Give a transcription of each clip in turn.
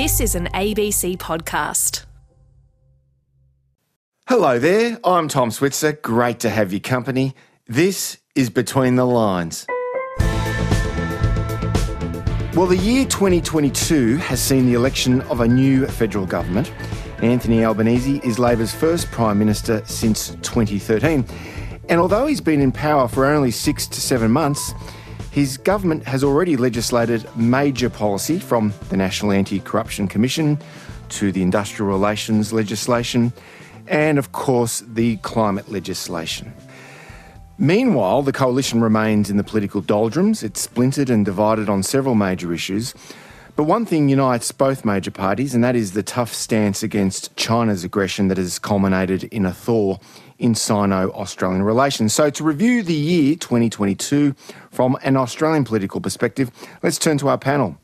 This is an ABC podcast. Hello there, I'm Tom Switzer. Great to have your company. This is Between the Lines. Well, the year 2022 has seen the election of a new federal government. Anthony Albanese is Labor's first Prime Minister since 2013. And although he's been in power for only six to seven months, his government has already legislated major policy from the National Anti Corruption Commission to the industrial relations legislation and, of course, the climate legislation. Meanwhile, the coalition remains in the political doldrums. It's splintered and divided on several major issues. But one thing unites both major parties, and that is the tough stance against China's aggression that has culminated in a thaw in Sino Australian relations. So, to review the year 2022 from an Australian political perspective, let's turn to our panel.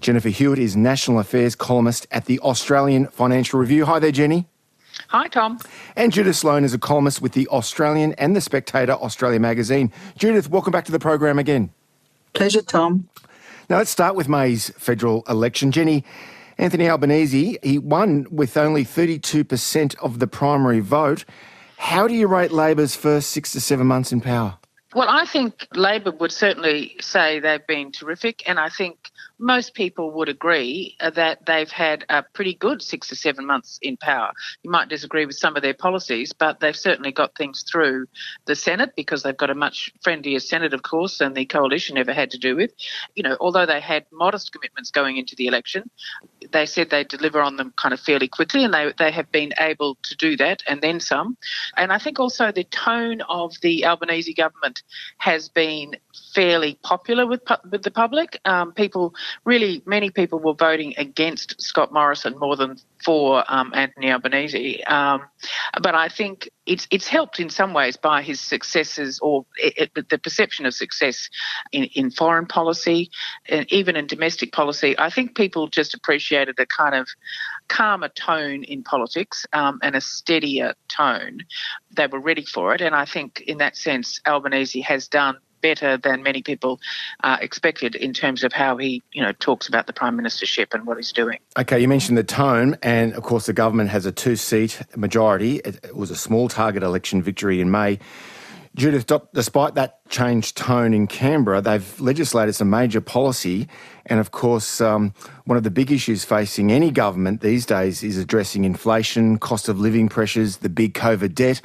Jennifer Hewitt is National Affairs columnist at the Australian Financial Review. Hi there, Jenny. Hi, Tom. And Judith Sloan is a columnist with the Australian and the Spectator Australia magazine. Judith, welcome back to the program again. Pleasure, Tom. Now, let's start with May's federal election. Jenny, Anthony Albanese, he won with only 32% of the primary vote. How do you rate Labor's first six to seven months in power? Well, I think Labor would certainly say they've been terrific, and I think most people would agree uh, that they've had a pretty good six to seven months in power. You might disagree with some of their policies, but they've certainly got things through the Senate because they've got a much friendlier Senate, of course, than the coalition ever had to do with. You know, although they had modest commitments going into the election, they said they'd deliver on them kind of fairly quickly, and they, they have been able to do that and then some. And I think also the tone of the Albanese government has been fairly popular with, with the public. Um, people really, many people were voting against Scott Morrison more than for um, Anthony Albanese. Um, but I think it's it's helped in some ways by his successes or it, it, the perception of success in, in foreign policy and even in domestic policy. I think people just appreciated a kind of calmer tone in politics um, and a steadier tone. They were ready for it, and I think in that sense, Albanese has done better than many people uh, expected in terms of how he, you know, talks about the prime ministership and what he's doing. Okay, you mentioned the tone, and of course, the government has a two-seat majority. It was a small target election victory in May. Judith, despite that changed tone in Canberra, they've legislated some major policy. And of course, um, one of the big issues facing any government these days is addressing inflation, cost of living pressures, the big COVID debt.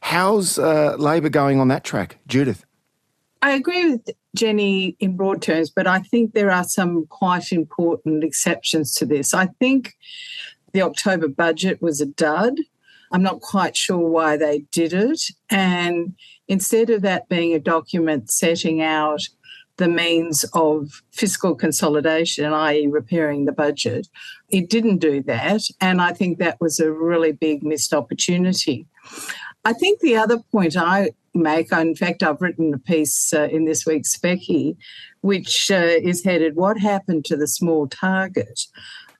How's uh, Labor going on that track? Judith? I agree with Jenny in broad terms, but I think there are some quite important exceptions to this. I think the October budget was a dud. I'm not quite sure why they did it. And instead of that being a document setting out the means of fiscal consolidation, i.e., repairing the budget, it didn't do that. And I think that was a really big missed opportunity. I think the other point I make. In fact, I've written a piece uh, in this week's Specky, which uh, is headed What Happened to the Small Target?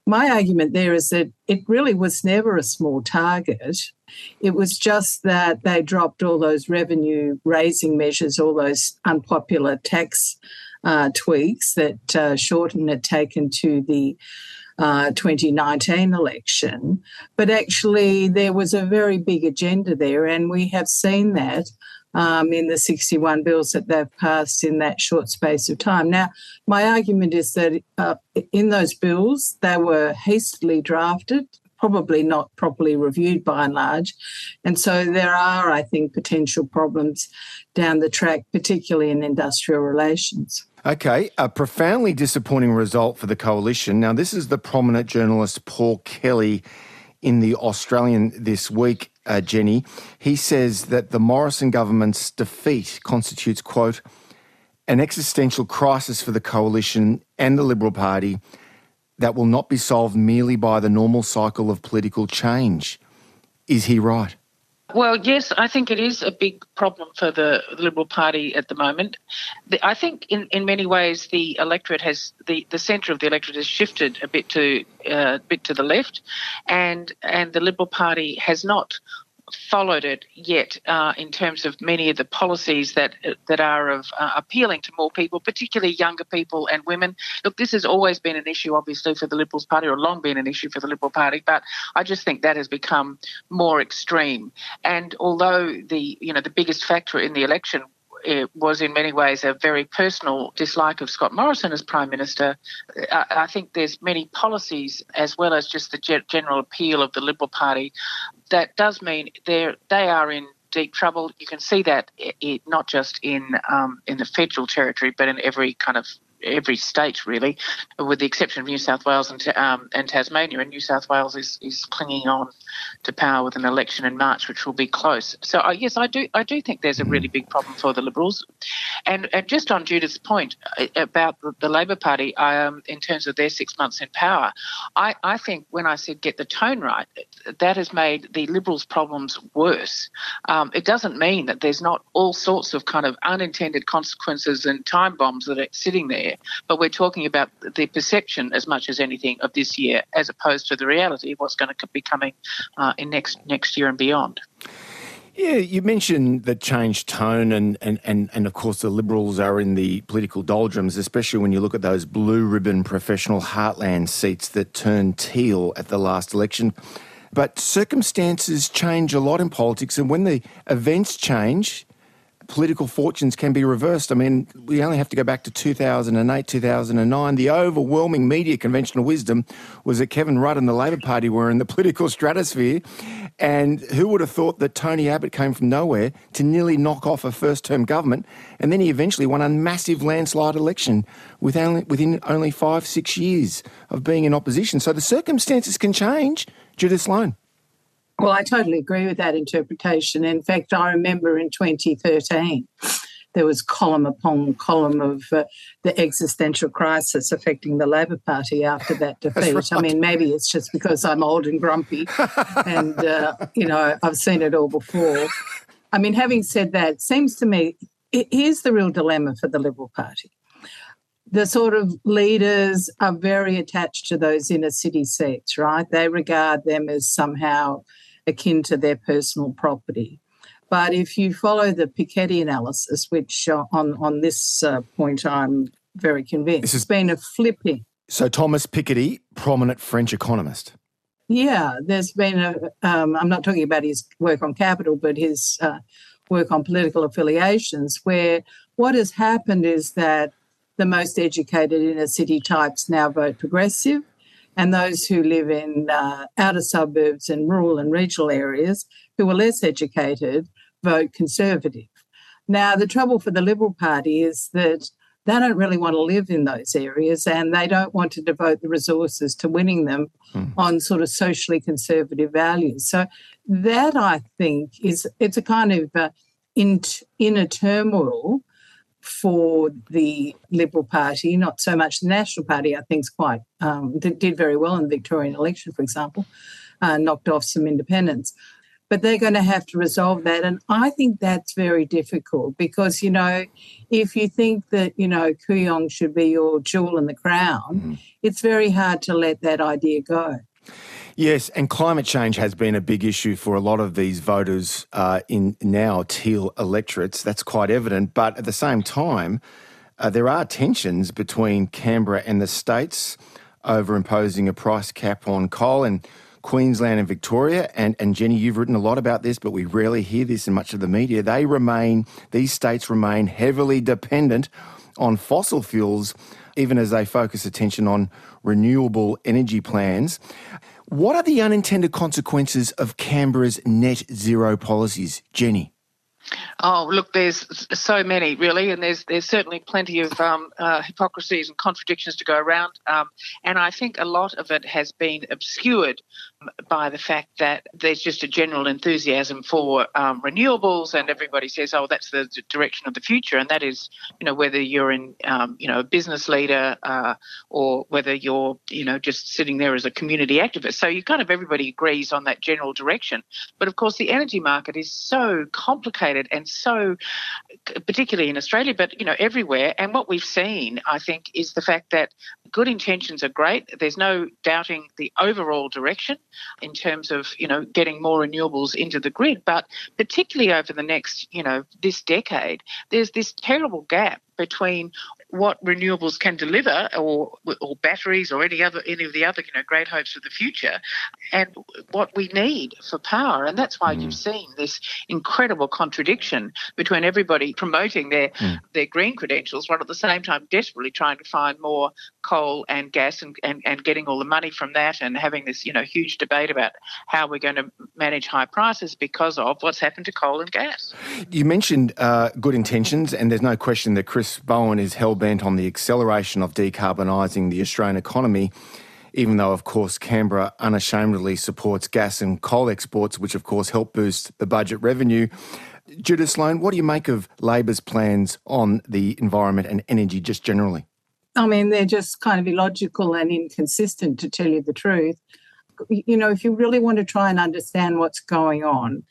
My argument there is that it really was never a small target. It was just that they dropped all those revenue raising measures, all those unpopular tax uh, tweaks that uh, Shorten had taken to the uh, 2019 election. But actually, there was a very big agenda there, and we have seen that um, in the 61 bills that they've passed in that short space of time. Now, my argument is that uh, in those bills, they were hastily drafted, probably not properly reviewed by and large. And so there are, I think, potential problems down the track, particularly in industrial relations. Okay, a profoundly disappointing result for the coalition. Now, this is the prominent journalist Paul Kelly in the Australian this week, uh, Jenny. He says that the Morrison government's defeat constitutes, quote, an existential crisis for the coalition and the Liberal Party that will not be solved merely by the normal cycle of political change. Is he right? Well, yes, I think it is a big problem for the Liberal Party at the moment. I think in, in many ways the electorate has the, the centre of the electorate has shifted a bit to uh, bit to the left, and and the Liberal Party has not followed it yet uh, in terms of many of the policies that that are of uh, appealing to more people, particularly younger people and women. Look, this has always been an issue, obviously, for the Liberals Party, or long been an issue for the Liberal Party, but I just think that has become more extreme. And although the you know the biggest factor in the election it was in many ways a very personal dislike of Scott Morrison as Prime Minister. I, I think there's many policies as well as just the ge- general appeal of the Liberal Party that does mean they they are in deep trouble. You can see that it, not just in um, in the federal territory, but in every kind of every state really, with the exception of New South Wales and, um, and Tasmania. And New South Wales is, is clinging on to power with an election in March, which will be close. So uh, yes, I do I do think there's a really big problem for the Liberals. And, and just on Judith's point uh, about the, the Labor Party, um, in terms of their six months in power, I, I think when I said get the tone right, that has made the Liberals' problems worse. Um, it doesn't mean that there's not all sorts of kind of unintended consequences and time bombs that are sitting there but we're talking about the perception as much as anything of this year, as opposed to the reality of what's going to be coming uh, in next next year and beyond. Yeah, you mentioned the changed tone, and, and, and, and of course, the Liberals are in the political doldrums, especially when you look at those blue ribbon professional heartland seats that turned teal at the last election. But circumstances change a lot in politics, and when the events change, political fortunes can be reversed. I mean, we only have to go back to 2008, 2009. The overwhelming media conventional wisdom was that Kevin Rudd and the Labor Party were in the political stratosphere. And who would have thought that Tony Abbott came from nowhere to nearly knock off a first term government? And then he eventually won a massive landslide election with only, within only five, six years of being in opposition. So the circumstances can change. Judith Sloan. Well, I totally agree with that interpretation. In fact, I remember in 2013, there was column upon column of uh, the existential crisis affecting the Labor Party after that defeat. Right. I mean, maybe it's just because I'm old and grumpy, and uh, you know I've seen it all before. I mean, having said that, it seems to me here's the real dilemma for the Liberal Party. The sort of leaders are very attached to those inner city seats, right? They regard them as somehow akin to their personal property. But if you follow the Piketty analysis, which uh, on, on this uh, point I'm very convinced, this has been a flipping. So, Thomas Piketty, prominent French economist. Yeah, there's been a. am um, not talking about his work on capital, but his uh, work on political affiliations, where what has happened is that the most educated inner city types now vote progressive and those who live in uh, outer suburbs and rural and regional areas who are less educated vote Conservative. Now, the trouble for the Liberal Party is that they don't really want to live in those areas and they don't want to devote the resources to winning them mm. on sort of socially conservative values. So that I think is it's a kind of uh, in, inner turmoil for the Liberal Party, not so much the National Party, I think is quite um, did, did, very well in the Victorian election, for example, uh, knocked off some independents. But they're going to have to resolve that. And I think that's very difficult because, you know, if you think that, you know, Kooyong should be your jewel in the crown, mm. it's very hard to let that idea go. Yes, and climate change has been a big issue for a lot of these voters uh, in now teal electorates. That's quite evident. But at the same time, uh, there are tensions between Canberra and the states over imposing a price cap on coal and Queensland and Victoria. And, and Jenny, you've written a lot about this, but we rarely hear this in much of the media. They remain, these states remain heavily dependent on fossil fuels, even as they focus attention on renewable energy plans. What are the unintended consequences of Canberra's net zero policies, Jenny? Oh, look, there's so many really, and there's there's certainly plenty of um, uh, hypocrisies and contradictions to go around. Um, and I think a lot of it has been obscured by the fact that there's just a general enthusiasm for um, renewables, and everybody says, "Oh, that's the direction of the future," and that is, you know, whether you're in, um, you know, a business leader uh, or whether you're, you know, just sitting there as a community activist. So you kind of everybody agrees on that general direction. But of course, the energy market is so complicated and so, particularly in Australia, but you know, everywhere. And what we've seen, I think, is the fact that good intentions are great. There's no doubting the overall direction in terms of, you know, getting more renewables into the grid. But particularly over the next, you know, this decade, there's this terrible gap between what renewables can deliver or or batteries or any other any of the other you know great hopes of the future and what we need for power and that's why mm. you've seen this incredible contradiction between everybody promoting their mm. their green credentials while at the same time desperately trying to find more coal and gas and, and, and getting all the money from that and having this you know huge debate about how we're going to manage high prices because of what's happened to coal and gas. You mentioned uh, good intentions and there's no question that Chris Bowen is held bent on the acceleration of decarbonising the Australian economy, even though, of course, Canberra unashamedly supports gas and coal exports, which, of course, help boost the budget revenue. Judith Sloan, what do you make of Labor's plans on the environment and energy just generally? I mean, they're just kind of illogical and inconsistent, to tell you the truth. You know, if you really want to try and understand what's going on,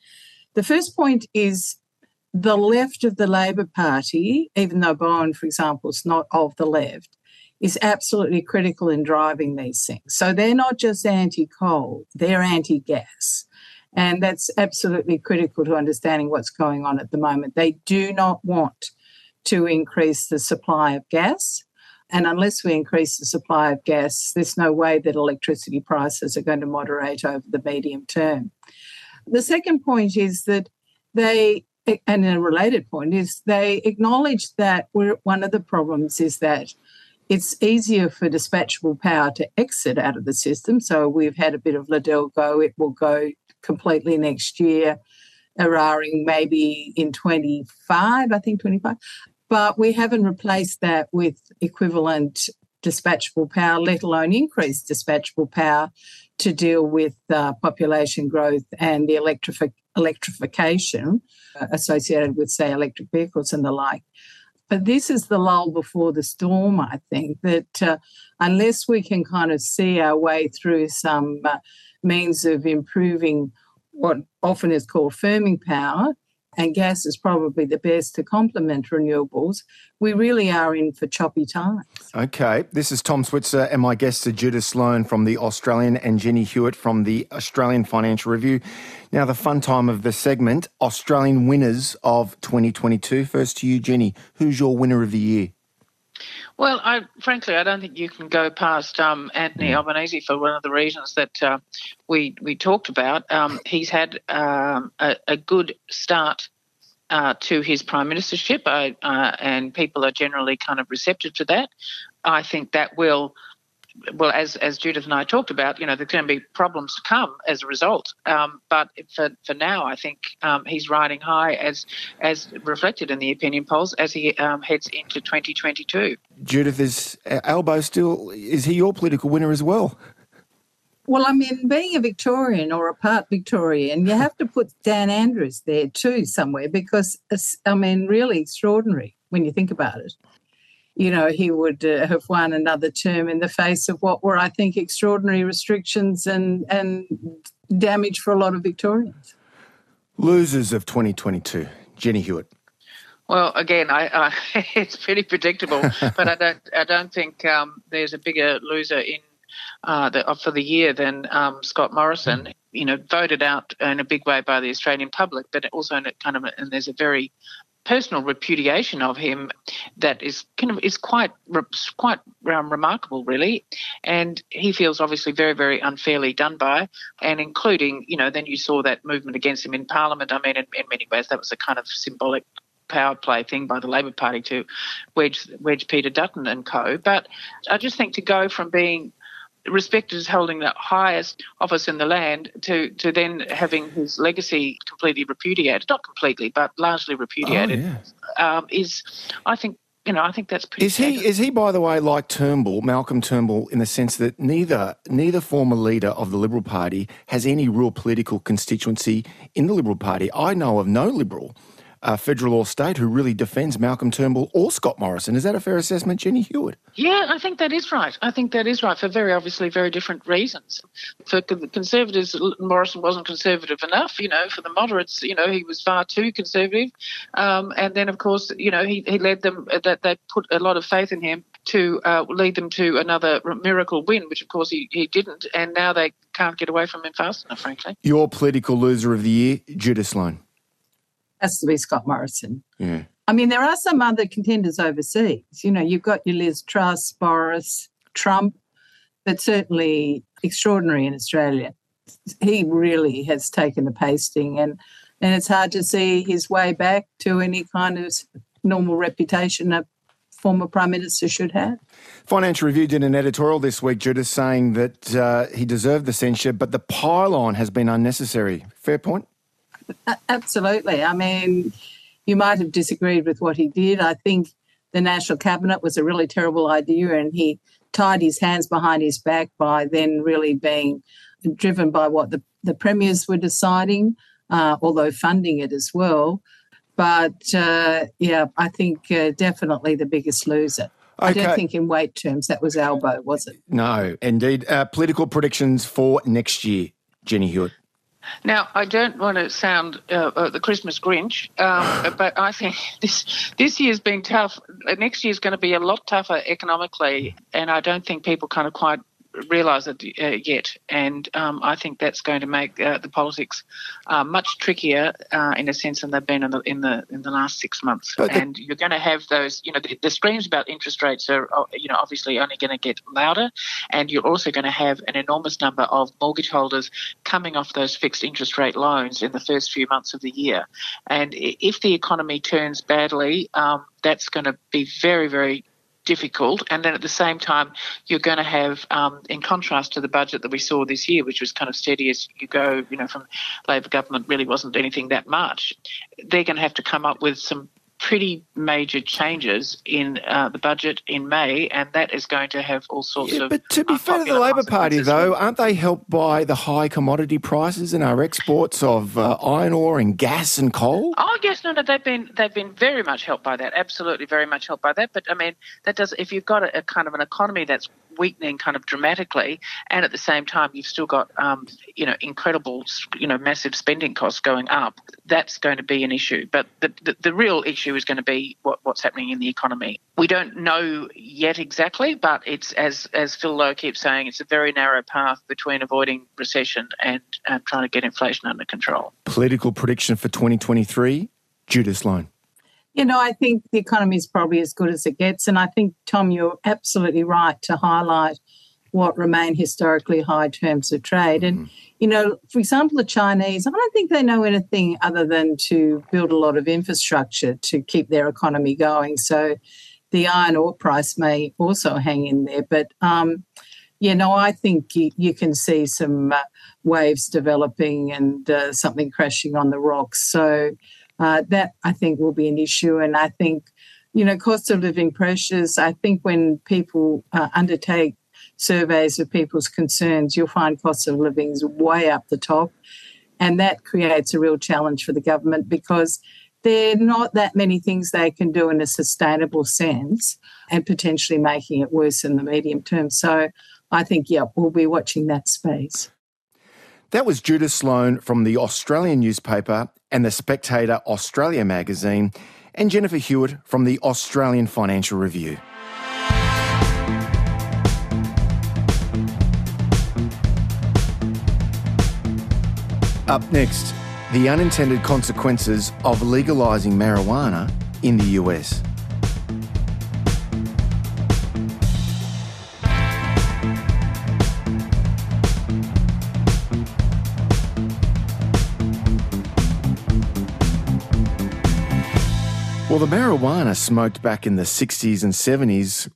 the first point is the left of the Labor Party, even though Bowen, for example, is not of the left, is absolutely critical in driving these things. So they're not just anti coal, they're anti gas. And that's absolutely critical to understanding what's going on at the moment. They do not want to increase the supply of gas. And unless we increase the supply of gas, there's no way that electricity prices are going to moderate over the medium term. The second point is that they and a related point is they acknowledge that one of the problems is that it's easier for dispatchable power to exit out of the system. So we've had a bit of Liddell go. It will go completely next year. Eraring maybe in 25, I think 25. But we haven't replaced that with equivalent dispatchable power, let alone increased dispatchable power to deal with uh, population growth and the electrifi- electrification uh, associated with, say, electric vehicles and the like. But this is the lull before the storm, I think, that uh, unless we can kind of see our way through some uh, means of improving what often is called firming power, and gas is probably the best to complement renewables, we really are in for choppy times. Okay, this is Tom Switzer, and my guests are Judith Sloan from The Australian and Jenny Hewitt from The Australian Financial Review. Now, the fun time of the segment Australian winners of 2022. First to you, Jenny. Who's your winner of the year? Well, I frankly, I don't think you can go past um, Anthony. Albanese for one of the reasons that uh, we we talked about. Um, he's had um, a, a, good start uh, to his prime ministership, uh, and people are generally kind of receptive to that. I think that will well, as as Judith and I talked about, you know, there's going to be problems to come as a result. Um, but for, for now, I think um, he's riding high as as reflected in the opinion polls as he um, heads into 2022. Judith, is Albo still is he your political winner as well? Well, I mean, being a Victorian or a part Victorian, you have to put Dan Andrews there too somewhere because, I mean, really extraordinary when you think about it you know, he would uh, have won another term in the face of what were, I think, extraordinary restrictions and, and damage for a lot of Victorians. Losers of 2022, Jenny Hewitt. Well, again, I, uh, it's pretty predictable, but I don't, I don't think um, there's a bigger loser in uh, the, for the year than um, Scott Morrison. Mm. You know, voted out in a big way by the Australian public, but also in a kind of, a, and there's a very personal repudiation of him that is kind of is quite quite um, remarkable, really. And he feels obviously very very unfairly done by, and including you know then you saw that movement against him in Parliament. I mean, in, in many ways that was a kind of symbolic power play thing by the Labor Party to wedge wedge Peter Dutton and co. But I just think to go from being respected as holding the highest office in the land to, to then having his legacy completely repudiated, not completely, but largely repudiated, oh, yeah. um, is, I think, you know, I think that's pretty. Is he? Is he, by the way, like Turnbull, Malcolm Turnbull, in the sense that neither neither former leader of the Liberal Party has any real political constituency in the Liberal Party? I know of no Liberal uh, federal or state who really defends Malcolm Turnbull or Scott Morrison. Is that a fair assessment, Jenny Hewitt? Yeah, I think that is right. I think that is right for very obviously very different reasons. For the Conservatives, Morrison wasn't conservative enough. You know, for the moderates, you know, he was far too conservative. Um, and then, of course, you know, he, he led them, uh, that they put a lot of faith in him to uh, lead them to another miracle win, which of course he, he didn't. And now they can't get away from him fast enough, frankly. Your political loser of the year, Judith Sloan. Has to be Scott Morrison. Yeah. I mean, there are some other contenders overseas. You know, you've got your Liz Truss, Boris, Trump, but certainly extraordinary in Australia. He really has taken the pasting, and and it's hard to see his way back to any kind of normal reputation a former prime minister should have. Financial Review did an editorial this week, Judith, saying that uh, he deserved the censure, but the pile-on has been unnecessary. Fair point. Absolutely. I mean, you might have disagreed with what he did. I think the National Cabinet was a really terrible idea, and he tied his hands behind his back by then really being driven by what the, the premiers were deciding, uh, although funding it as well. But uh, yeah, I think uh, definitely the biggest loser. Okay. I don't think in weight terms that was Albo, was it? No, indeed. Uh, political predictions for next year, Jenny Hewitt. Now, I don't want to sound uh, uh, the Christmas Grinch, um, but I think this this year's been tough. Next year's going to be a lot tougher economically, and I don't think people kind of quite realise it uh, yet. And um, I think that's going to make uh, the politics uh, much trickier uh, in a sense than they've been in the in the in the last six months. The, and you're going to have those, you know, the, the screams about interest rates are, you know, obviously only going to get louder, and you're also going to have an enormous number of mortgage holders coming off those fixed interest rate loans in the first few months of the year. And if the economy turns badly, um, that's going to be very, very difficult. And then at the same time, you're going to have, um, in contrast to the budget that we saw this year, which was kind of steady as you go, you know, from Labor government really wasn't anything that much. They're going to have to come up with some pretty major changes in uh, the budget in May, and that is going to have all sorts yeah, of. But to be fair to the Labor Party, though, aren't they helped by the high commodity prices and our exports of uh, iron ore and gas and coal? Oh yes, no, no, they've been they've been very much helped by that. Absolutely, very much helped by that. But I mean, that does if you've got a, a kind of an economy that's weakening kind of dramatically, and at the same time you've still got um, you know incredible you know massive spending costs going up. That's going to be an issue. But the the, the real issue is going to be what, what's happening in the economy. We don't know yet exactly, but it's as as Phil Lowe keeps saying, it's a very narrow path between avoiding recession and uh, trying to get inflation under control. Political prediction for 2023, Judith Sloan. You know, I think the economy is probably as good as it gets. And I think, Tom, you're absolutely right to highlight what remain historically high terms of trade. And, mm-hmm. you know, for example, the Chinese, I don't think they know anything other than to build a lot of infrastructure to keep their economy going. So the iron ore price may also hang in there. But, um, you know, I think you, you can see some uh, waves developing and uh, something crashing on the rocks. So, uh, that I think will be an issue. And I think, you know, cost of living pressures, I think when people uh, undertake surveys of people's concerns, you'll find cost of living is way up the top. And that creates a real challenge for the government because there are not that many things they can do in a sustainable sense and potentially making it worse in the medium term. So I think, yeah, we'll be watching that space. That was Judith Sloan from the Australian newspaper and the Spectator Australia magazine, and Jennifer Hewitt from the Australian Financial Review. Up next, the unintended consequences of legalising marijuana in the US. Well, the marijuana smoked back in the 60s and 70s,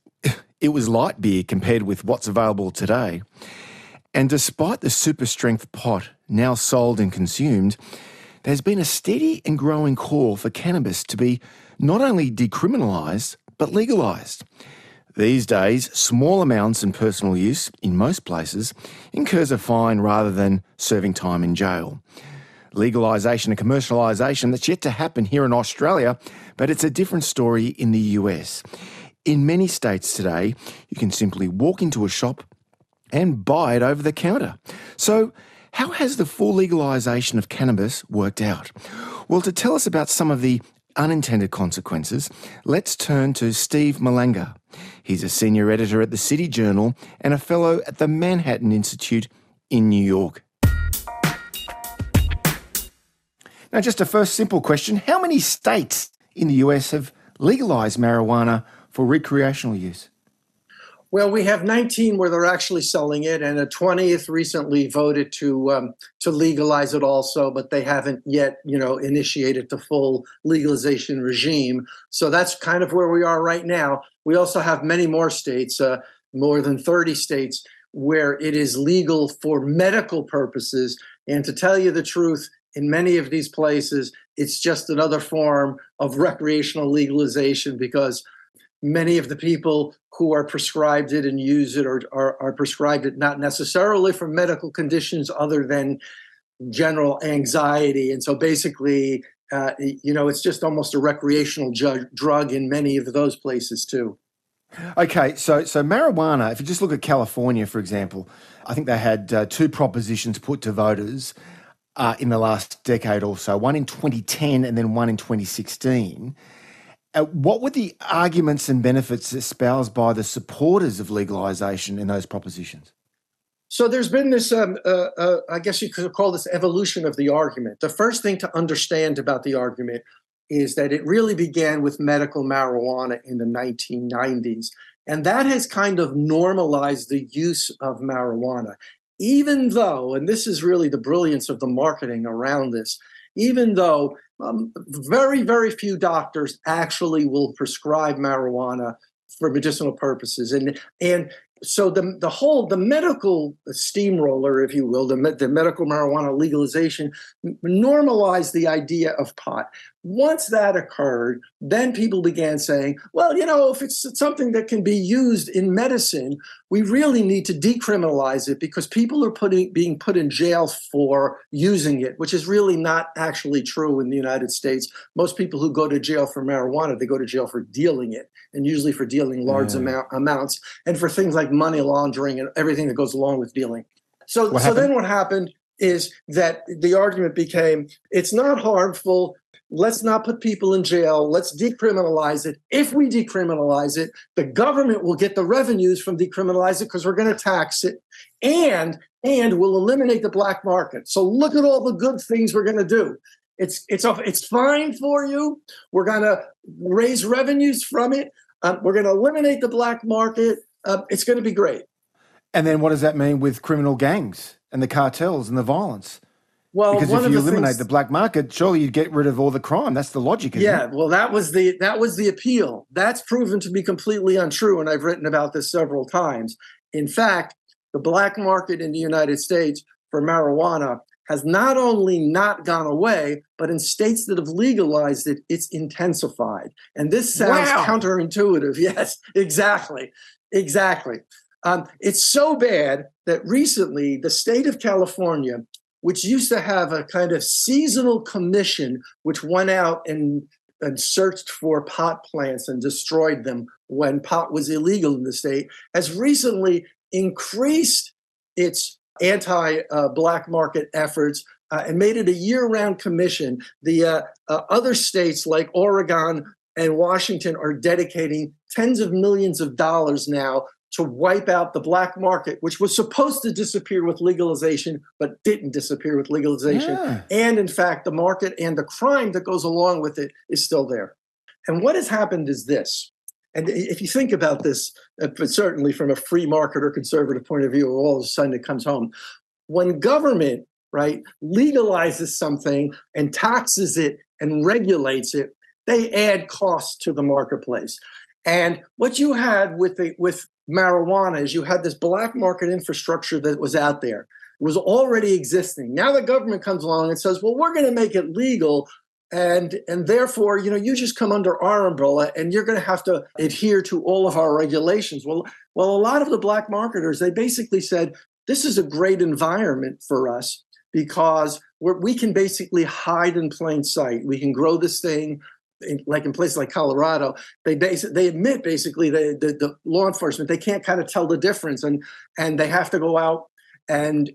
it was light beer compared with what's available today. And despite the super strength pot now sold and consumed, there's been a steady and growing call for cannabis to be not only decriminalised, but legalised. These days, small amounts in personal use, in most places, incurs a fine rather than serving time in jail. Legalisation and commercialisation that's yet to happen here in Australia, but it's a different story in the US. In many states today, you can simply walk into a shop and buy it over the counter. So, how has the full legalisation of cannabis worked out? Well, to tell us about some of the unintended consequences, let's turn to Steve Malanga. He's a senior editor at the City Journal and a fellow at the Manhattan Institute in New York. Now, just a first simple question How many states in the US have legalised marijuana for recreational use? Well, we have 19 where they're actually selling it, and a 20th recently voted to um, to legalize it also, but they haven't yet, you know, initiated the full legalization regime. So that's kind of where we are right now. We also have many more states, uh, more than 30 states, where it is legal for medical purposes. And to tell you the truth, in many of these places, it's just another form of recreational legalization because many of the people who are prescribed it and use it are, are, are prescribed it not necessarily for medical conditions other than general anxiety. And so basically, uh, you know, it's just almost a recreational ju- drug in many of those places too. Okay, so so marijuana. If you just look at California, for example, I think they had uh, two propositions put to voters uh, in the last decade or so. One in 2010, and then one in 2016. Uh, what were the arguments and benefits espoused by the supporters of legalisation in those propositions? So there's been this, um, uh, uh, I guess you could call this evolution of the argument. The first thing to understand about the argument is that it really began with medical marijuana in the 1990s. And that has kind of normalized the use of marijuana. Even though, and this is really the brilliance of the marketing around this, even though um, very, very few doctors actually will prescribe marijuana for medicinal purposes. And, and so the, the whole, the medical steamroller, if you will, the, the medical marijuana legalization normalized the idea of pot. Once that occurred, then people began saying, well, you know, if it's something that can be used in medicine, we really need to decriminalize it because people are putting, being put in jail for using it, which is really not actually true in the United States. Most people who go to jail for marijuana, they go to jail for dealing it, and usually for dealing large mm. amount, amounts, and for things like money laundering and everything that goes along with dealing. So, so then what happened is that the argument became it's not harmful let's not put people in jail. Let's decriminalize it. If we decriminalize it, the government will get the revenues from decriminalize it because we're going to tax it and and we'll eliminate the black market. So look at all the good things we're going to do. It's it's it's fine for you. We're going to raise revenues from it. Um, we're going to eliminate the black market. Uh, it's going to be great. And then what does that mean with criminal gangs and the cartels and the violence? Well, because if you eliminate things, the black market, surely you'd get rid of all the crime. That's the logic. yeah. It? Well, that was the that was the appeal. That's proven to be completely untrue, and I've written about this several times. In fact, the black market in the United States for marijuana has not only not gone away, but in states that have legalized it, it's intensified. And this sounds wow. counterintuitive. Yes, exactly, exactly. Um, it's so bad that recently the state of California which used to have a kind of seasonal commission which went out and, and searched for pot plants and destroyed them when pot was illegal in the state, has recently increased its anti uh, black market efforts uh, and made it a year round commission. The uh, uh, other states like Oregon and Washington are dedicating tens of millions of dollars now to wipe out the black market, which was supposed to disappear with legalization, but didn't disappear with legalization. Yeah. And in fact, the market and the crime that goes along with it is still there. And what has happened is this. And if you think about this, uh, certainly from a free market or conservative point of view, all of a sudden it comes home. When government, right, legalizes something and taxes it and regulates it, they add costs to the marketplace. And what you had with the with marijuana is you had this black market infrastructure that was out there. It was already existing. Now the government comes along and says, well, we're going to make it legal. And, and therefore, you know, you just come under our umbrella and you're going to have to adhere to all of our regulations. Well, well, a lot of the black marketers, they basically said, this is a great environment for us because we can basically hide in plain sight. We can grow this thing. In, like in places like Colorado, they base, they admit basically the, the, the law enforcement they can't kind of tell the difference, and and they have to go out and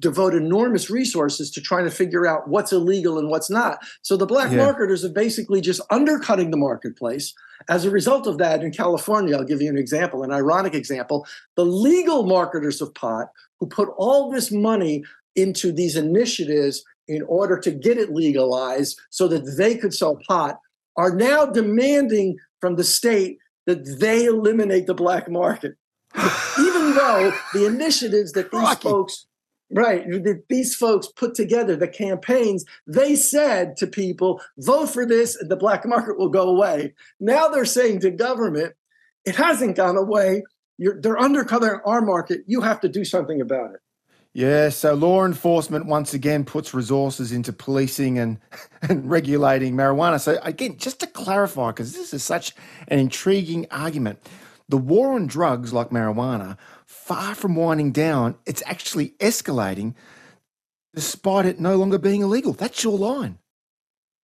devote enormous resources to trying to figure out what's illegal and what's not. So the black yeah. marketers are basically just undercutting the marketplace. As a result of that, in California, I'll give you an example, an ironic example. The legal marketers of pot who put all this money into these initiatives in order to get it legalized so that they could sell pot are now demanding from the state that they eliminate the black market. Even though the initiatives that these Rocky. folks right that these folks put together the campaigns they said to people vote for this and the black market will go away. Now they're saying to government it hasn't gone away. You're, they're undercutting our market. You have to do something about it yeah, so law enforcement once again puts resources into policing and, and regulating marijuana. So, again, just to clarify, because this is such an intriguing argument, the war on drugs like marijuana, far from winding down, it's actually escalating despite it no longer being illegal. That's your line.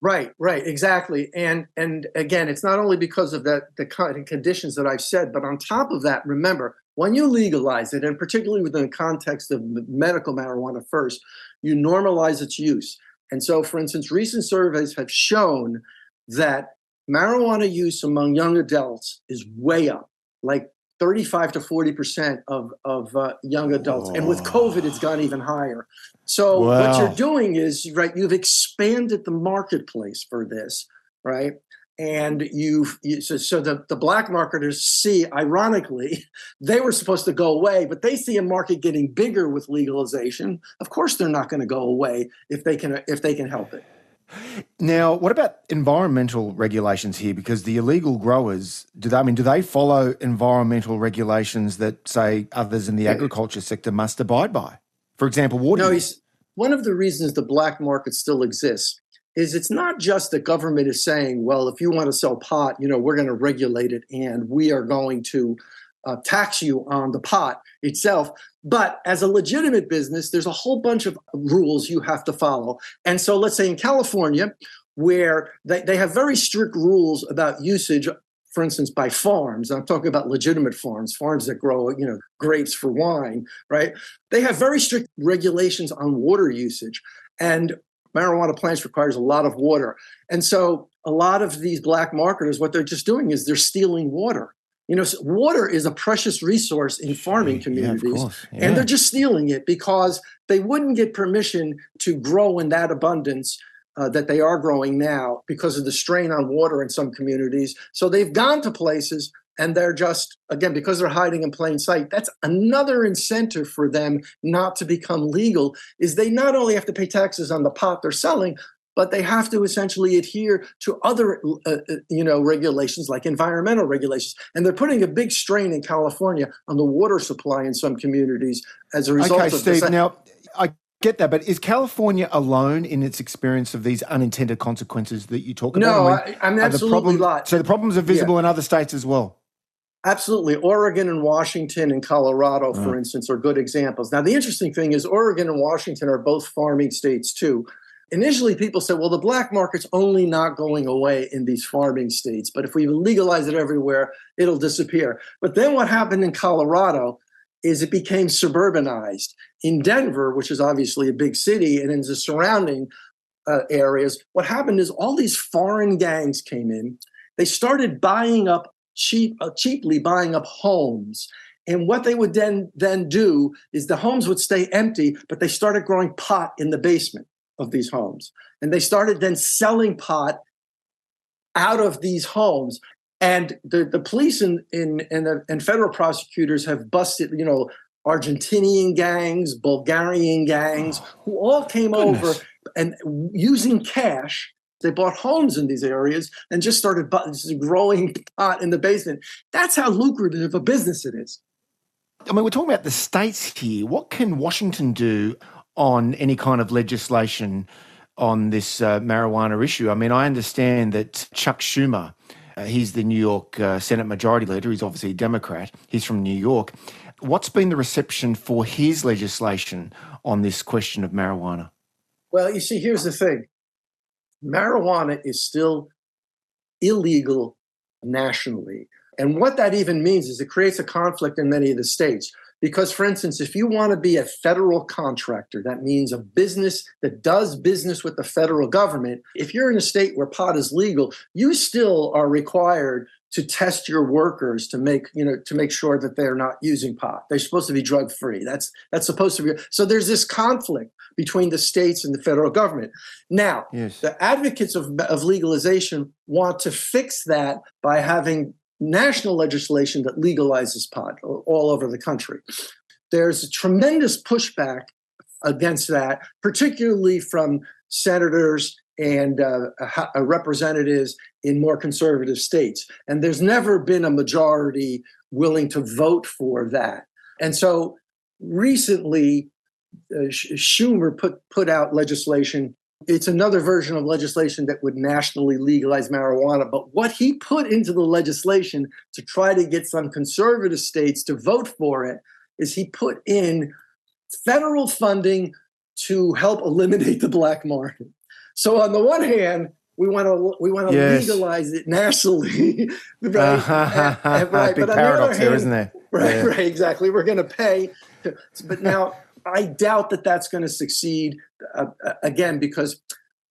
Right, right, exactly. And and again, it's not only because of the the conditions that I've said, but on top of that, remember, when you legalize it, and particularly within the context of medical marijuana first, you normalize its use. And so, for instance, recent surveys have shown that marijuana use among young adults is way up like 35 to 40 percent of of uh, young adults, oh. and with COVID, it's gone even higher. So wow. what you're doing is right. You've expanded the marketplace for this, right? And you've you, so, so the, the black marketers see, ironically, they were supposed to go away, but they see a market getting bigger with legalization. Of course, they're not going to go away if they can if they can help it. Now, what about environmental regulations here? Because the illegal growers, do they, I mean, do they follow environmental regulations that say others in the agriculture sector must abide by? For example, water. No, one of the reasons the black market still exists is it's not just the government is saying, well, if you want to sell pot, you know, we're going to regulate it and we are going to uh, tax you on the pot itself. But as a legitimate business, there's a whole bunch of rules you have to follow. And so let's say in California, where they, they have very strict rules about usage for instance, by farms. I'm talking about legitimate farms, farms that grow, you know, grapes for wine, right? They have very strict regulations on water usage. And marijuana plants requires a lot of water. And so a lot of these black marketers, what they're just doing is they're stealing water. You know, water is a precious resource in farming communities, yeah, yeah. and they're just stealing it because they wouldn't get permission to grow in that abundance uh, that they are growing now because of the strain on water in some communities. So they've gone to places and they're just, again, because they're hiding in plain sight, that's another incentive for them not to become legal is they not only have to pay taxes on the pot they're selling, but they have to essentially adhere to other uh, uh, you know regulations like environmental regulations and they're putting a big strain in california on the water supply in some communities as a result okay, of Steve, this now i get that but is california alone in its experience of these unintended consequences that you talk no, about no I, i'm absolutely not so the problems are visible yeah. in other states as well Absolutely. Oregon and Washington and Colorado, for instance, are good examples. Now, the interesting thing is, Oregon and Washington are both farming states too. Initially, people said, well, the black market's only not going away in these farming states, but if we legalize it everywhere, it'll disappear. But then what happened in Colorado is it became suburbanized. In Denver, which is obviously a big city, and in the surrounding uh, areas, what happened is all these foreign gangs came in. They started buying up cheap, uh, cheaply buying up homes. And what they would then then do is the homes would stay empty, but they started growing pot in the basement of these homes. And they started then selling pot out of these homes. And the, the police and, and, and, the, and federal prosecutors have busted, you know, Argentinian gangs, Bulgarian gangs, oh, who all came goodness. over and using cash, they bought homes in these areas and just started growing pot in the basement. That's how lucrative a business it is. I mean, we're talking about the states here. What can Washington do on any kind of legislation on this uh, marijuana issue. I mean, I understand that Chuck Schumer, uh, he's the New York uh, Senate Majority Leader, he's obviously a Democrat, he's from New York. What's been the reception for his legislation on this question of marijuana? Well, you see, here's the thing marijuana is still illegal nationally. And what that even means is it creates a conflict in many of the states. Because, for instance, if you want to be a federal contractor, that means a business that does business with the federal government. If you're in a state where pot is legal, you still are required to test your workers to make you know to make sure that they're not using pot. They're supposed to be drug free. That's that's supposed to be. So there's this conflict between the states and the federal government. Now, yes. the advocates of, of legalization want to fix that by having national legislation that legalizes pot all over the country. There's a tremendous pushback against that, particularly from senators and uh, representatives in more conservative states. And there's never been a majority willing to vote for that. And so recently, uh, Schumer put, put out legislation it's another version of legislation that would nationally legalize marijuana. But what he put into the legislation to try to get some conservative states to vote for it is he put in federal funding to help eliminate the black market. So on the one hand, we want to we want to yes. legalize it nationally, right? Uh-huh. and, right. Big but on paradox the other hand, isn't there? Right, yeah. right, exactly. We're going to pay, but now I doubt that that's going to succeed uh, uh, again because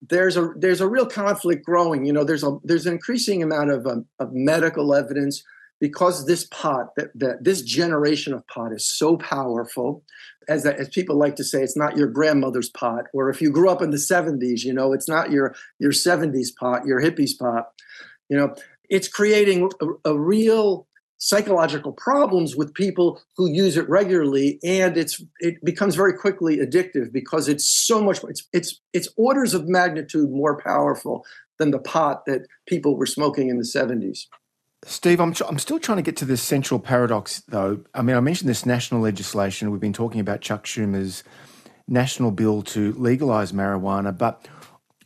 there's a there's a real conflict growing. You know, there's a there's an increasing amount of um, of medical evidence because this pot that, that this generation of pot is so powerful. As as people like to say, it's not your grandmother's pot, or if you grew up in the 70s, you know, it's not your your 70s pot, your hippies pot. You know, it's creating a, a real psychological problems with people who use it regularly and it's it becomes very quickly addictive because it's so much it's it's it's orders of magnitude more powerful than the pot that people were smoking in the 70s Steve, I'm, I'm still trying to get to this central paradox, though. I mean, I mentioned this national legislation. We've been talking about Chuck Schumer's national bill to legalise marijuana, but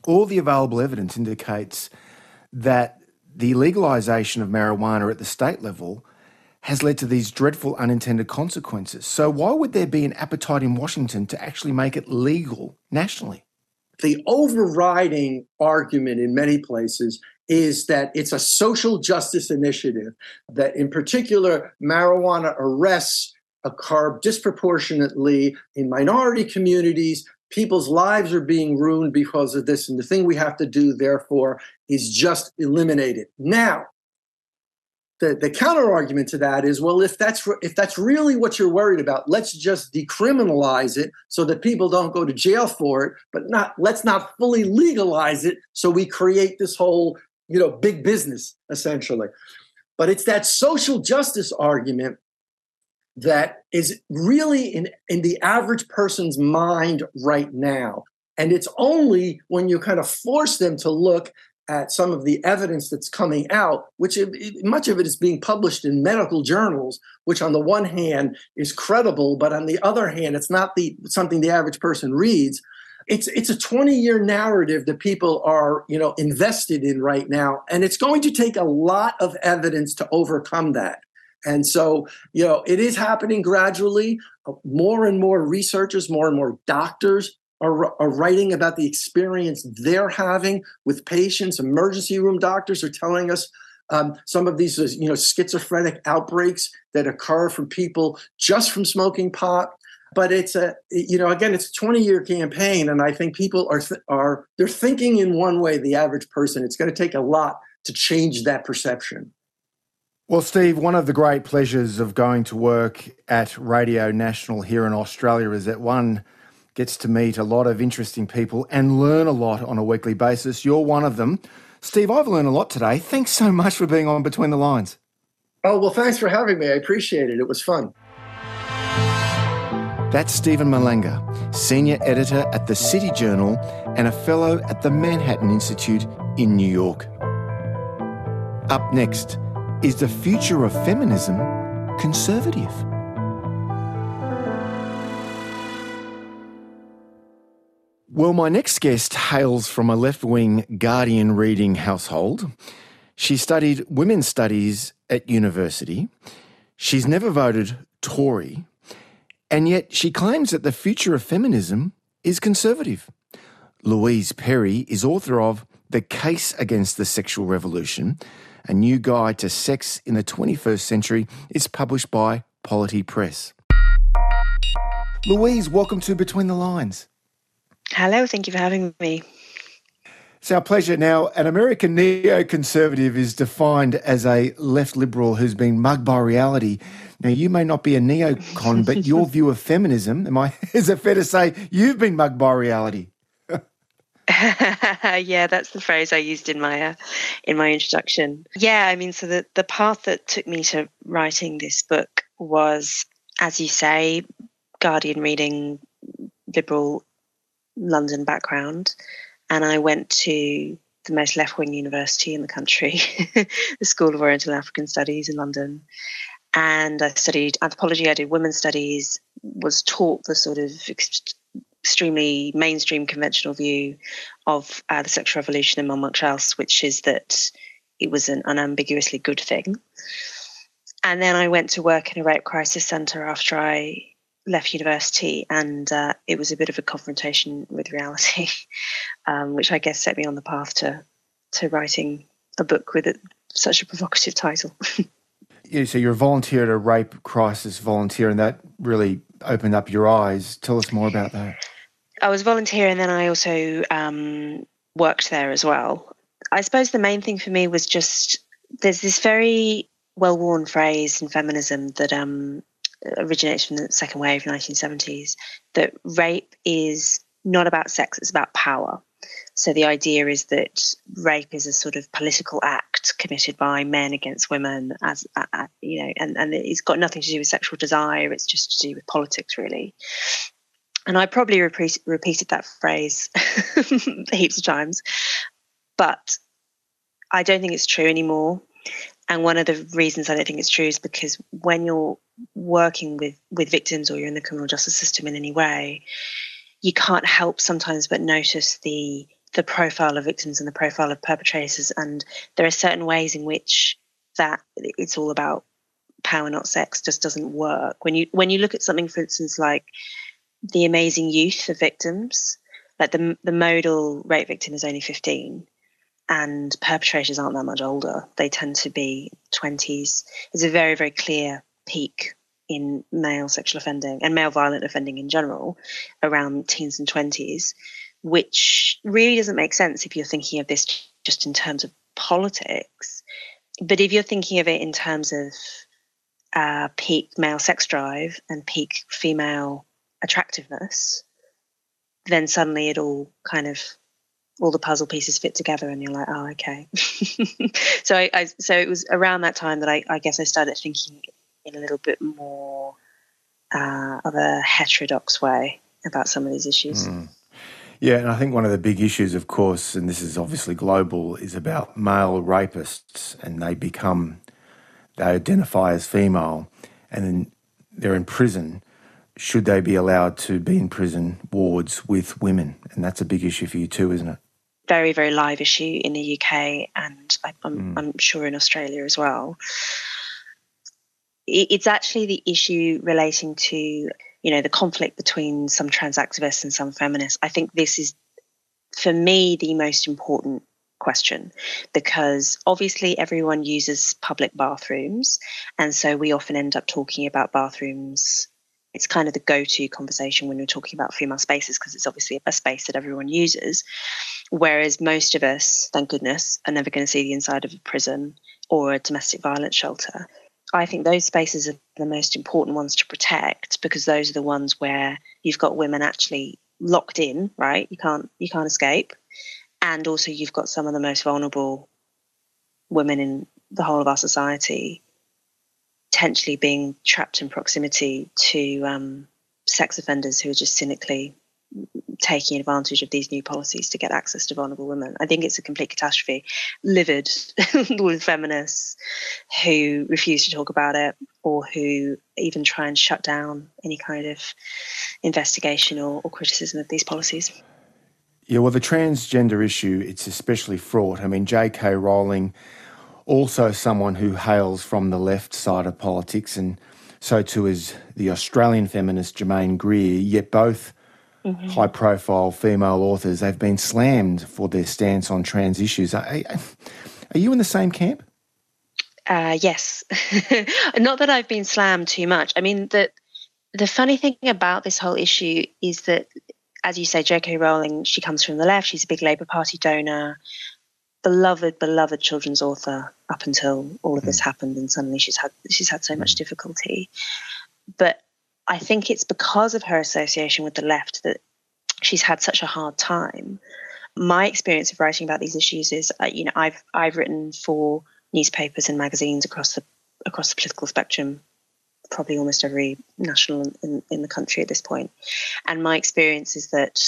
all the available evidence indicates that the legalisation of marijuana at the state level has led to these dreadful unintended consequences. So, why would there be an appetite in Washington to actually make it legal nationally? The overriding argument in many places is that it's a social justice initiative, that in particular, marijuana arrests occur disproportionately in minority communities. People's lives are being ruined because of this. And the thing we have to do, therefore, is just eliminate it. Now, the, the counter argument to that is well if that's if that's really what you're worried about let's just decriminalize it so that people don't go to jail for it but not let's not fully legalize it so we create this whole you know big business essentially but it's that social justice argument that is really in in the average person's mind right now and it's only when you kind of force them to look at some of the evidence that's coming out, which it, it, much of it is being published in medical journals, which on the one hand is credible, but on the other hand, it's not the something the average person reads. It's it's a 20 year narrative that people are you know invested in right now, and it's going to take a lot of evidence to overcome that. And so, you know, it is happening gradually. More and more researchers, more and more doctors are, are writing about the experience they're having with patients. Emergency room doctors are telling us um, some of these, you know, schizophrenic outbreaks that occur from people just from smoking pot. But it's a, you know, again, it's a 20 year campaign, and I think people are th- are they're thinking in one way. The average person, it's going to take a lot to change that perception. Well, Steve, one of the great pleasures of going to work at Radio National here in Australia is that one gets to meet a lot of interesting people and learn a lot on a weekly basis. You're one of them. Steve, I've learned a lot today. Thanks so much for being on Between the Lines. Oh, well, thanks for having me. I appreciate it. It was fun. That's Steven Malanga, Senior Editor at the City Journal and a Fellow at the Manhattan Institute in New York. Up next, is the future of feminism conservative? Well, my next guest hails from a left wing Guardian reading household. She studied women's studies at university. She's never voted Tory. And yet she claims that the future of feminism is conservative. Louise Perry is author of The Case Against the Sexual Revolution, a new guide to sex in the 21st century. is published by Polity Press. Louise, welcome to Between the Lines. Hello, thank you for having me. It's our pleasure. Now, an American neoconservative is defined as a left liberal who's been mugged by reality. Now, you may not be a neocon, but your view of feminism, am I, is it fair to say you've been mugged by reality? yeah, that's the phrase I used in my uh, in my introduction. Yeah, I mean, so the the path that took me to writing this book was, as you say, Guardian reading, liberal London background, and I went to the most left wing university in the country, the School of Oriental African Studies in London. And I studied anthropology, I did women's studies, was taught the sort of extremely mainstream conventional view of uh, the sexual revolution in much else, which is that it was an unambiguously good thing. And then I went to work in a rape crisis centre after I left university, and uh, it was a bit of a confrontation with reality, um, which I guess set me on the path to to writing a book with a, such a provocative title. yeah, so you're a volunteer at a rape crisis volunteer, and that really opened up your eyes. Tell us more about that. I was volunteer, and then I also um, worked there as well. I suppose the main thing for me was just there's this very well worn phrase in feminism that um, originates from the second wave 1970s that rape is not about sex it's about power so the idea is that rape is a sort of political act committed by men against women as uh, you know and, and it's got nothing to do with sexual desire it's just to do with politics really and i probably repeat, repeated that phrase heaps of times but i don't think it's true anymore and one of the reasons I don't think it's true is because when you're working with with victims or you're in the criminal justice system in any way, you can't help sometimes but notice the the profile of victims and the profile of perpetrators. And there are certain ways in which that it's all about power, not sex, just doesn't work. When you when you look at something, for instance, like the amazing youth of victims, like the the modal rape victim is only fifteen and perpetrators aren't that much older. They tend to be 20s. There's a very, very clear peak in male sexual offending and male violent offending in general around teens and 20s, which really doesn't make sense if you're thinking of this just in terms of politics. But if you're thinking of it in terms of uh, peak male sex drive and peak female attractiveness, then suddenly it all kind of all the puzzle pieces fit together and you're like oh okay. So I, I, so it was around that time that I, I guess I started thinking in a little bit more uh, of a heterodox way about some of these issues. Mm. yeah and I think one of the big issues of course and this is obviously global is about male rapists and they become they identify as female and then they're in prison should they be allowed to be in prison wards with women? And that's a big issue for you too, isn't it? very very live issue in the UK and I, am mm. I'm sure in Australia as well. It's actually the issue relating to you know the conflict between some trans activists and some feminists. I think this is for me the most important question because obviously everyone uses public bathrooms and so we often end up talking about bathrooms it's kind of the go-to conversation when we're talking about female spaces because it's obviously a space that everyone uses. Whereas most of us thank goodness are never going to see the inside of a prison or a domestic violence shelter. I think those spaces are the most important ones to protect because those are the ones where you've got women actually locked in right? You can't you can't escape. And also you've got some of the most vulnerable women in the whole of our society potentially being trapped in proximity to um, sex offenders who are just cynically taking advantage of these new policies to get access to vulnerable women. I think it's a complete catastrophe. Livid with feminists who refuse to talk about it or who even try and shut down any kind of investigation or, or criticism of these policies. Yeah, well, the transgender issue, it's especially fraught. I mean, J.K. Rowling also someone who hails from the left side of politics, and so too is the Australian feminist Germaine Greer, yet both mm-hmm. high profile female authors, they've been slammed for their stance on trans issues. Are, are you in the same camp? Uh, yes. Not that I've been slammed too much. I mean, the, the funny thing about this whole issue is that, as you say, J.K. Rowling, she comes from the left. She's a big Labour Party donor, beloved, beloved children's author up until all of this mm. happened, and suddenly she's had she's had so much hmm. difficulty. But I think it's because of her association with the left that she's had such a hard time. My experience of writing about these issues is, uh, you know, I've I've written for newspapers and magazines across the across the political spectrum, probably almost every national in, in the country at this point. And my experience is that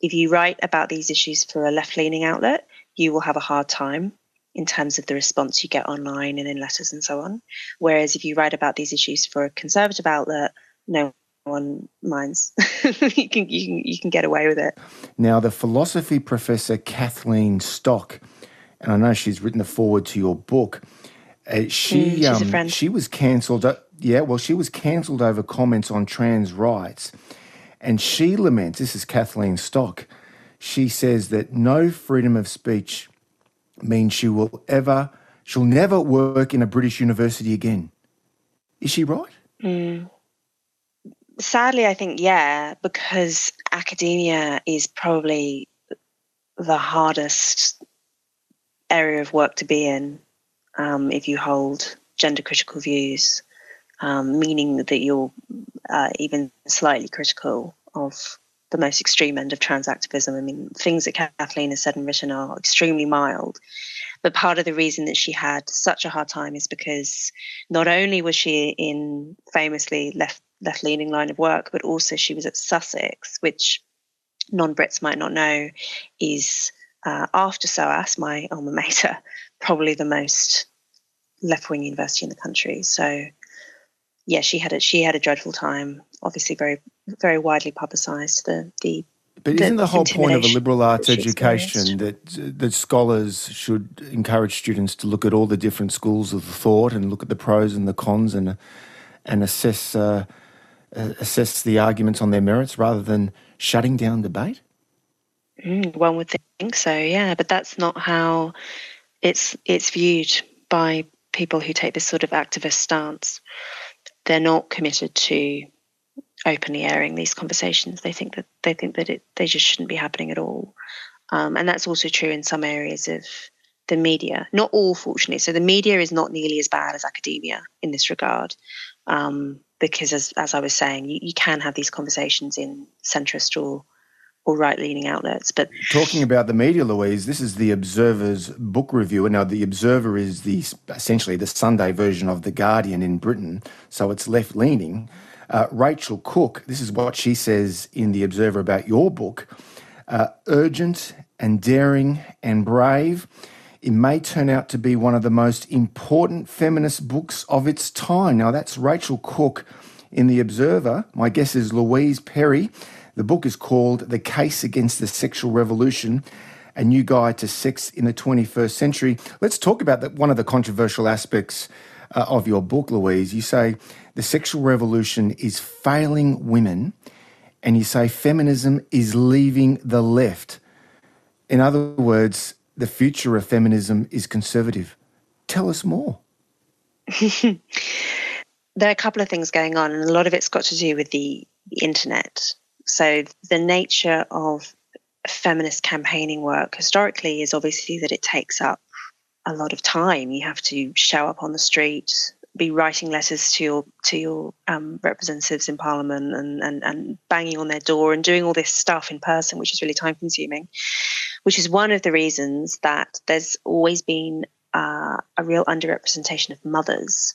if you write about these issues for a left leaning outlet, you will have a hard time in terms of the response you get online and in letters and so on. Whereas if you write about these issues for a conservative outlet, no one minds. you can you can you can get away with it. Now, the philosophy professor Kathleen Stock, and I know she's written the foreword to your book. Uh, she mm, um, she was cancelled. Uh, yeah, well, she was cancelled over comments on trans rights, and she laments. This is Kathleen Stock. She says that no freedom of speech means she will ever, she'll never work in a British university again. Is she right? Mm sadly, I think, yeah, because academia is probably the hardest area of work to be in um, if you hold gender critical views, um, meaning that you're uh, even slightly critical of the most extreme end of trans activism. I mean, things that Kathleen has said and written are extremely mild. But part of the reason that she had such a hard time is because not only was she in famously left left leaning line of work, but also she was at Sussex, which non Brits might not know is uh, after SOAS, my alma mater, probably the most left wing university in the country. So yeah, she had a she had a dreadful time. Obviously, very very widely publicised. The the but isn't the, the whole point of a liberal arts education that that scholars should encourage students to look at all the different schools of thought and look at the pros and the cons and and assess uh, uh, assess the arguments on their merits rather than shutting down debate? Mm, one would think so, yeah, but that's not how it's it's viewed by people who take this sort of activist stance. They're not committed to openly airing these conversations. They think that they think that it they just shouldn't be happening at all, um, and that's also true in some areas of the media. Not all, fortunately. So the media is not nearly as bad as academia in this regard. Um, because as, as I was saying, you, you can have these conversations in centrist or or right leaning outlets. But talking about the media, Louise, this is the Observer's book review. And Now, the Observer is the essentially the Sunday version of the Guardian in Britain, so it's left leaning. Uh, Rachel Cooke, this is what she says in the Observer about your book: uh, urgent and daring and brave. It may turn out to be one of the most important feminist books of its time. Now, that's Rachel Cooke in The Observer. My guess is Louise Perry. The book is called The Case Against the Sexual Revolution A New Guide to Sex in the 21st Century. Let's talk about the, one of the controversial aspects uh, of your book, Louise. You say the sexual revolution is failing women, and you say feminism is leaving the left. In other words, the future of feminism is conservative. Tell us more. there are a couple of things going on, and a lot of it's got to do with the, the internet. So, the nature of feminist campaigning work historically is obviously that it takes up a lot of time. You have to show up on the street, be writing letters to your to your um, representatives in Parliament, and, and and banging on their door and doing all this stuff in person, which is really time consuming which is one of the reasons that there's always been uh, a real underrepresentation of mothers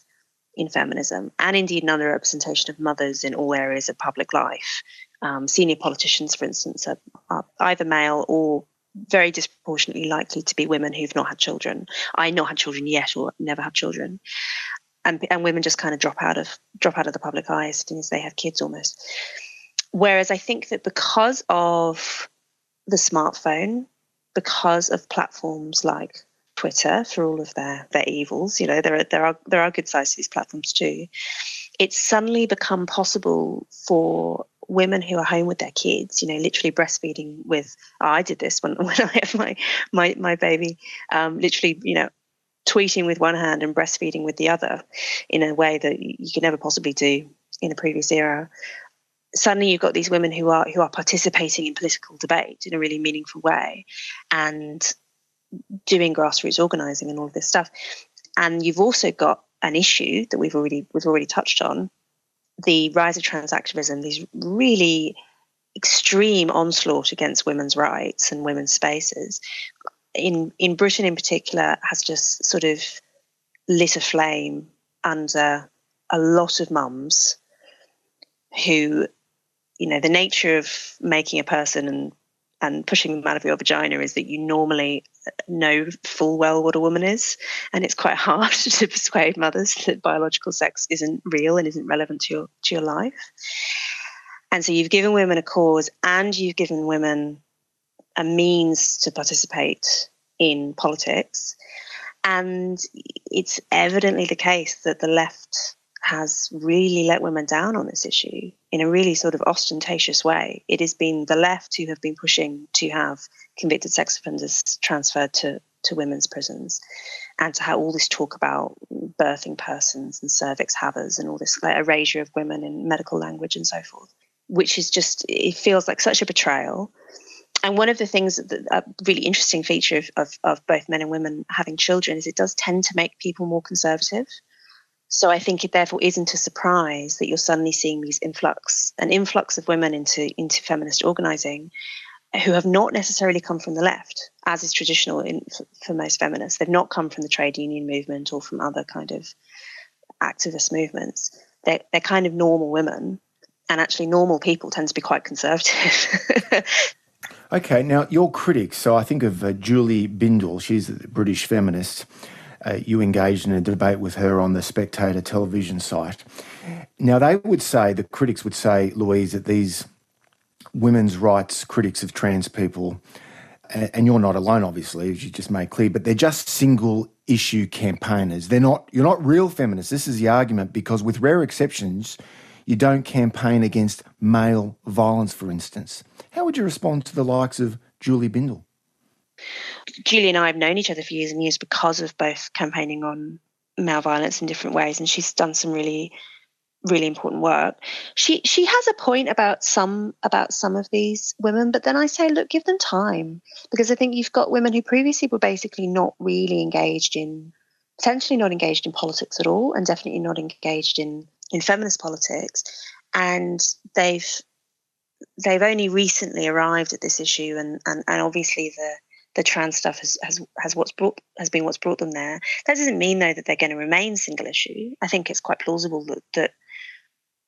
in feminism, and indeed an underrepresentation of mothers in all areas of public life. Um, senior politicians, for instance, are, are, either male or very disproportionately likely to be women who've not had children. I not had children yet, or never had children, and and women just kind of drop out of drop out of the public eye as soon as they have kids, almost. Whereas I think that because of the smartphone because of platforms like Twitter for all of their their evils. You know, there are there are there are good sides to these platforms too. It's suddenly become possible for women who are home with their kids, you know, literally breastfeeding with, oh, I did this when, when I have my, my, my baby, um, literally, you know, tweeting with one hand and breastfeeding with the other in a way that you could never possibly do in a previous era. Suddenly you've got these women who are who are participating in political debate in a really meaningful way and doing grassroots organizing and all of this stuff. And you've also got an issue that we've already we've already touched on, the rise of trans activism, these really extreme onslaught against women's rights and women's spaces in in Britain in particular has just sort of lit a flame under a lot of mums who you know the nature of making a person and and pushing them out of your vagina is that you normally know full well what a woman is and it's quite hard to persuade mothers that biological sex isn't real and isn't relevant to your to your life and so you've given women a cause and you've given women a means to participate in politics. And it's evidently the case that the left has really let women down on this issue in a really sort of ostentatious way. It has been the left who have been pushing to have convicted sex offenders transferred to, to women's prisons and to have all this talk about birthing persons and cervix havers and all this like, erasure of women in medical language and so forth, which is just, it feels like such a betrayal and one of the things that a really interesting feature of, of, of, both men and women having children is it does tend to make people more conservative. So I think it therefore isn't a surprise that you're suddenly seeing these influx, an influx of women into into feminist organizing, who have not necessarily come from the left, as is traditional in, for, most feminists. They've not come from the trade union movement or from other kind of activist movements. They're, they're kind of normal women and actually normal people tend to be quite conservative Okay, now your critics, so I think of uh, Julie Bindel, she's a British feminist. Uh, you engaged in a debate with her on the Spectator television site. Now, they would say, the critics would say, Louise, that these women's rights critics of trans people, and you're not alone, obviously, as you just made clear, but they're just single issue campaigners. They're not, you're not real feminists. This is the argument because, with rare exceptions, you don't campaign against male violence, for instance. How would you respond to the likes of Julie Bindel? Julie and I have known each other for years and years because of both campaigning on male violence in different ways, and she's done some really, really important work. She she has a point about some about some of these women, but then I say, look, give them time because I think you've got women who previously were basically not really engaged in, potentially not engaged in politics at all, and definitely not engaged in in feminist politics, and they've they've only recently arrived at this issue, and and, and obviously the the trans stuff has, has has what's brought has been what's brought them there. That doesn't mean though that they're going to remain single issue. I think it's quite plausible that that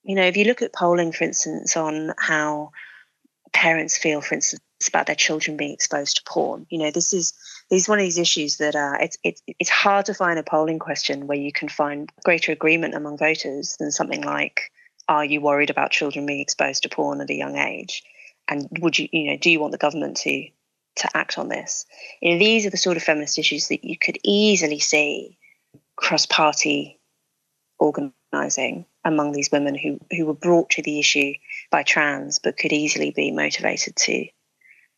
you know if you look at polling, for instance, on how parents feel, for instance, about their children being exposed to porn. You know, this is this is one of these issues that uh, it's it's it's hard to find a polling question where you can find greater agreement among voters than something like are you worried about children being exposed to porn at a young age? And would you, you know, do you want the government to to act on this? You know, these are the sort of feminist issues that you could easily see cross-party organising among these women who who were brought to the issue by trans, but could easily be motivated to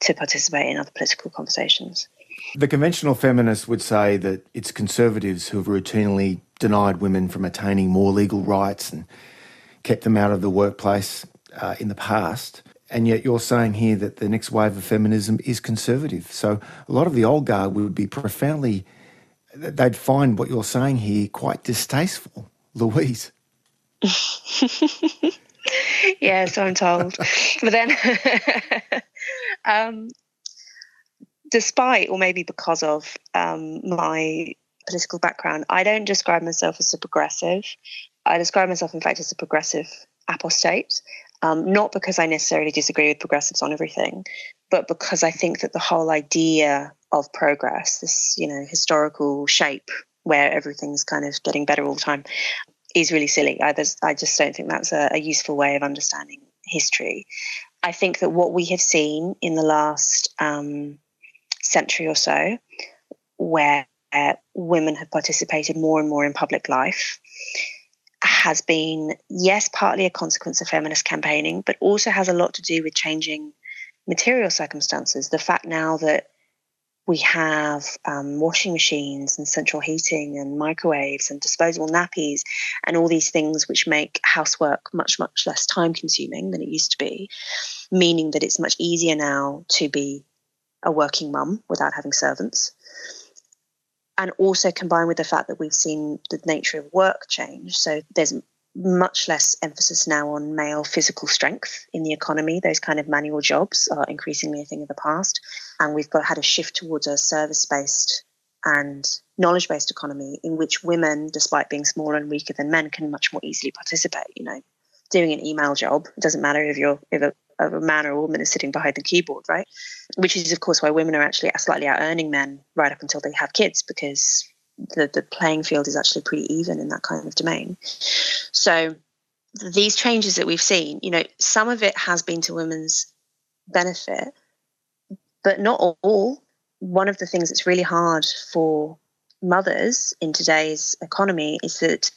to participate in other political conversations. The conventional feminists would say that it's conservatives who have routinely denied women from attaining more legal rights and kept them out of the workplace uh, in the past. And yet you're saying here that the next wave of feminism is conservative. So a lot of the old guard would be profoundly, they'd find what you're saying here quite distasteful. Louise. yeah, so I'm told. but then, um, despite or maybe because of um, my political background, I don't describe myself as a progressive. I describe myself, in fact, as a progressive apostate, um, not because I necessarily disagree with progressives on everything, but because I think that the whole idea of progress, this you know historical shape where everything's kind of getting better all the time, is really silly. I, I just don't think that's a, a useful way of understanding history. I think that what we have seen in the last um, century or so, where women have participated more and more in public life, has been, yes, partly a consequence of feminist campaigning, but also has a lot to do with changing material circumstances. The fact now that we have um, washing machines and central heating and microwaves and disposable nappies and all these things which make housework much, much less time consuming than it used to be, meaning that it's much easier now to be a working mum without having servants. And also combined with the fact that we've seen the nature of work change. So there's much less emphasis now on male physical strength in the economy. Those kind of manual jobs are increasingly a thing of the past. And we've got had a shift towards a service based and knowledge based economy in which women, despite being smaller and weaker than men, can much more easily participate. You know, doing an email job, it doesn't matter if you're if a, if a man or a woman is sitting behind the keyboard, right? Which is, of course, why women are actually slightly out earning men right up until they have kids because the, the playing field is actually pretty even in that kind of domain. So these changes that we've seen, you know, some of it has been to women's benefit, but not all. One of the things that's really hard for mothers in today's economy is that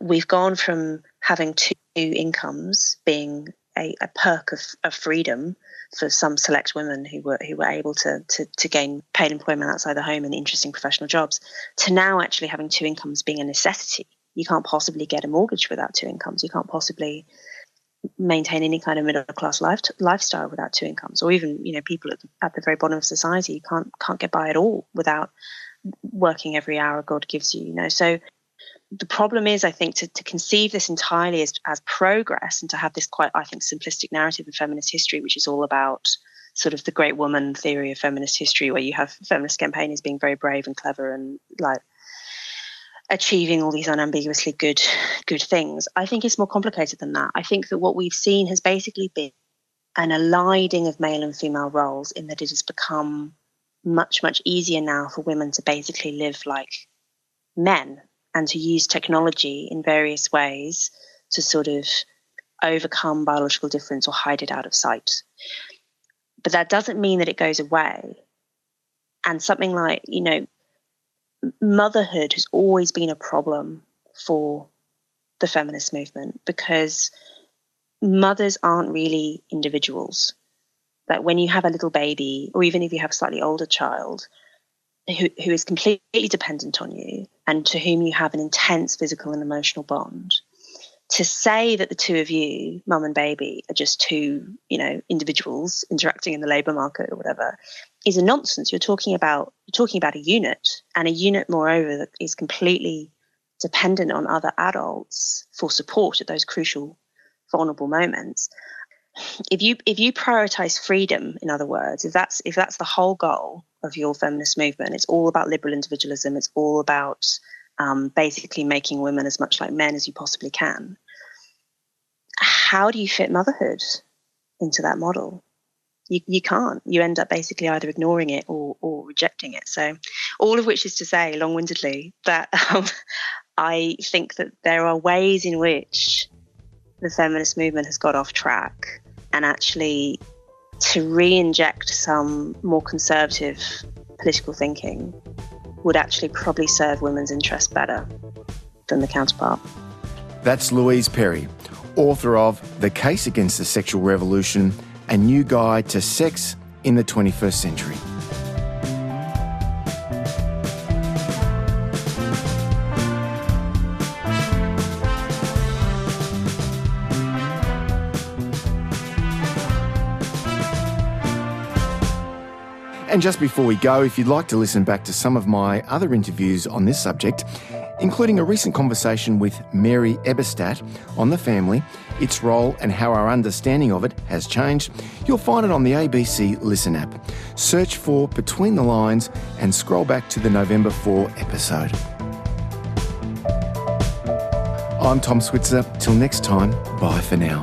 we've gone from having two incomes being a, a perk of, of freedom for some select women who were who were able to, to to gain paid employment outside the home and interesting professional jobs to now actually having two incomes being a necessity. You can't possibly get a mortgage without two incomes. You can't possibly maintain any kind of middle class life, lifestyle without two incomes, or even you know people at the, at the very bottom of society can't can't get by at all without working every hour God gives you. You know, so the problem is, I think, to, to conceive this entirely as, as progress and to have this quite, I think, simplistic narrative of feminist history, which is all about sort of the great woman theory of feminist history, where you have feminist campaigners being very brave and clever and like achieving all these unambiguously good good things. I think it's more complicated than that. I think that what we've seen has basically been an eliding of male and female roles in that it has become much, much easier now for women to basically live like men and to use technology in various ways to sort of overcome biological difference or hide it out of sight. But that doesn't mean that it goes away. And something like, you know, motherhood has always been a problem for the feminist movement because mothers aren't really individuals. That when you have a little baby, or even if you have a slightly older child, who, who is completely dependent on you and to whom you have an intense physical and emotional bond. To say that the two of you mum and baby are just two you know individuals interacting in the labor market or whatever is a nonsense. You're talking about you're talking about a unit and a unit moreover that is completely dependent on other adults for support at those crucial vulnerable moments. If you if you prioritize freedom in other words if that's if that's the whole goal of your feminist movement. It's all about liberal individualism. It's all about um, basically making women as much like men as you possibly can. How do you fit motherhood into that model? You, you can't. You end up basically either ignoring it or, or rejecting it. So all of which is to say long-windedly that um, i think that there are ways in which the feminist movement has got off track and actually to re inject some more conservative political thinking would actually probably serve women's interests better than the counterpart. That's Louise Perry, author of The Case Against the Sexual Revolution A New Guide to Sex in the 21st Century. And just before we go, if you'd like to listen back to some of my other interviews on this subject, including a recent conversation with Mary Eberstadt on the family, its role, and how our understanding of it has changed, you'll find it on the ABC Listen app. Search for Between the Lines and scroll back to the November 4 episode. I'm Tom Switzer. Till next time, bye for now.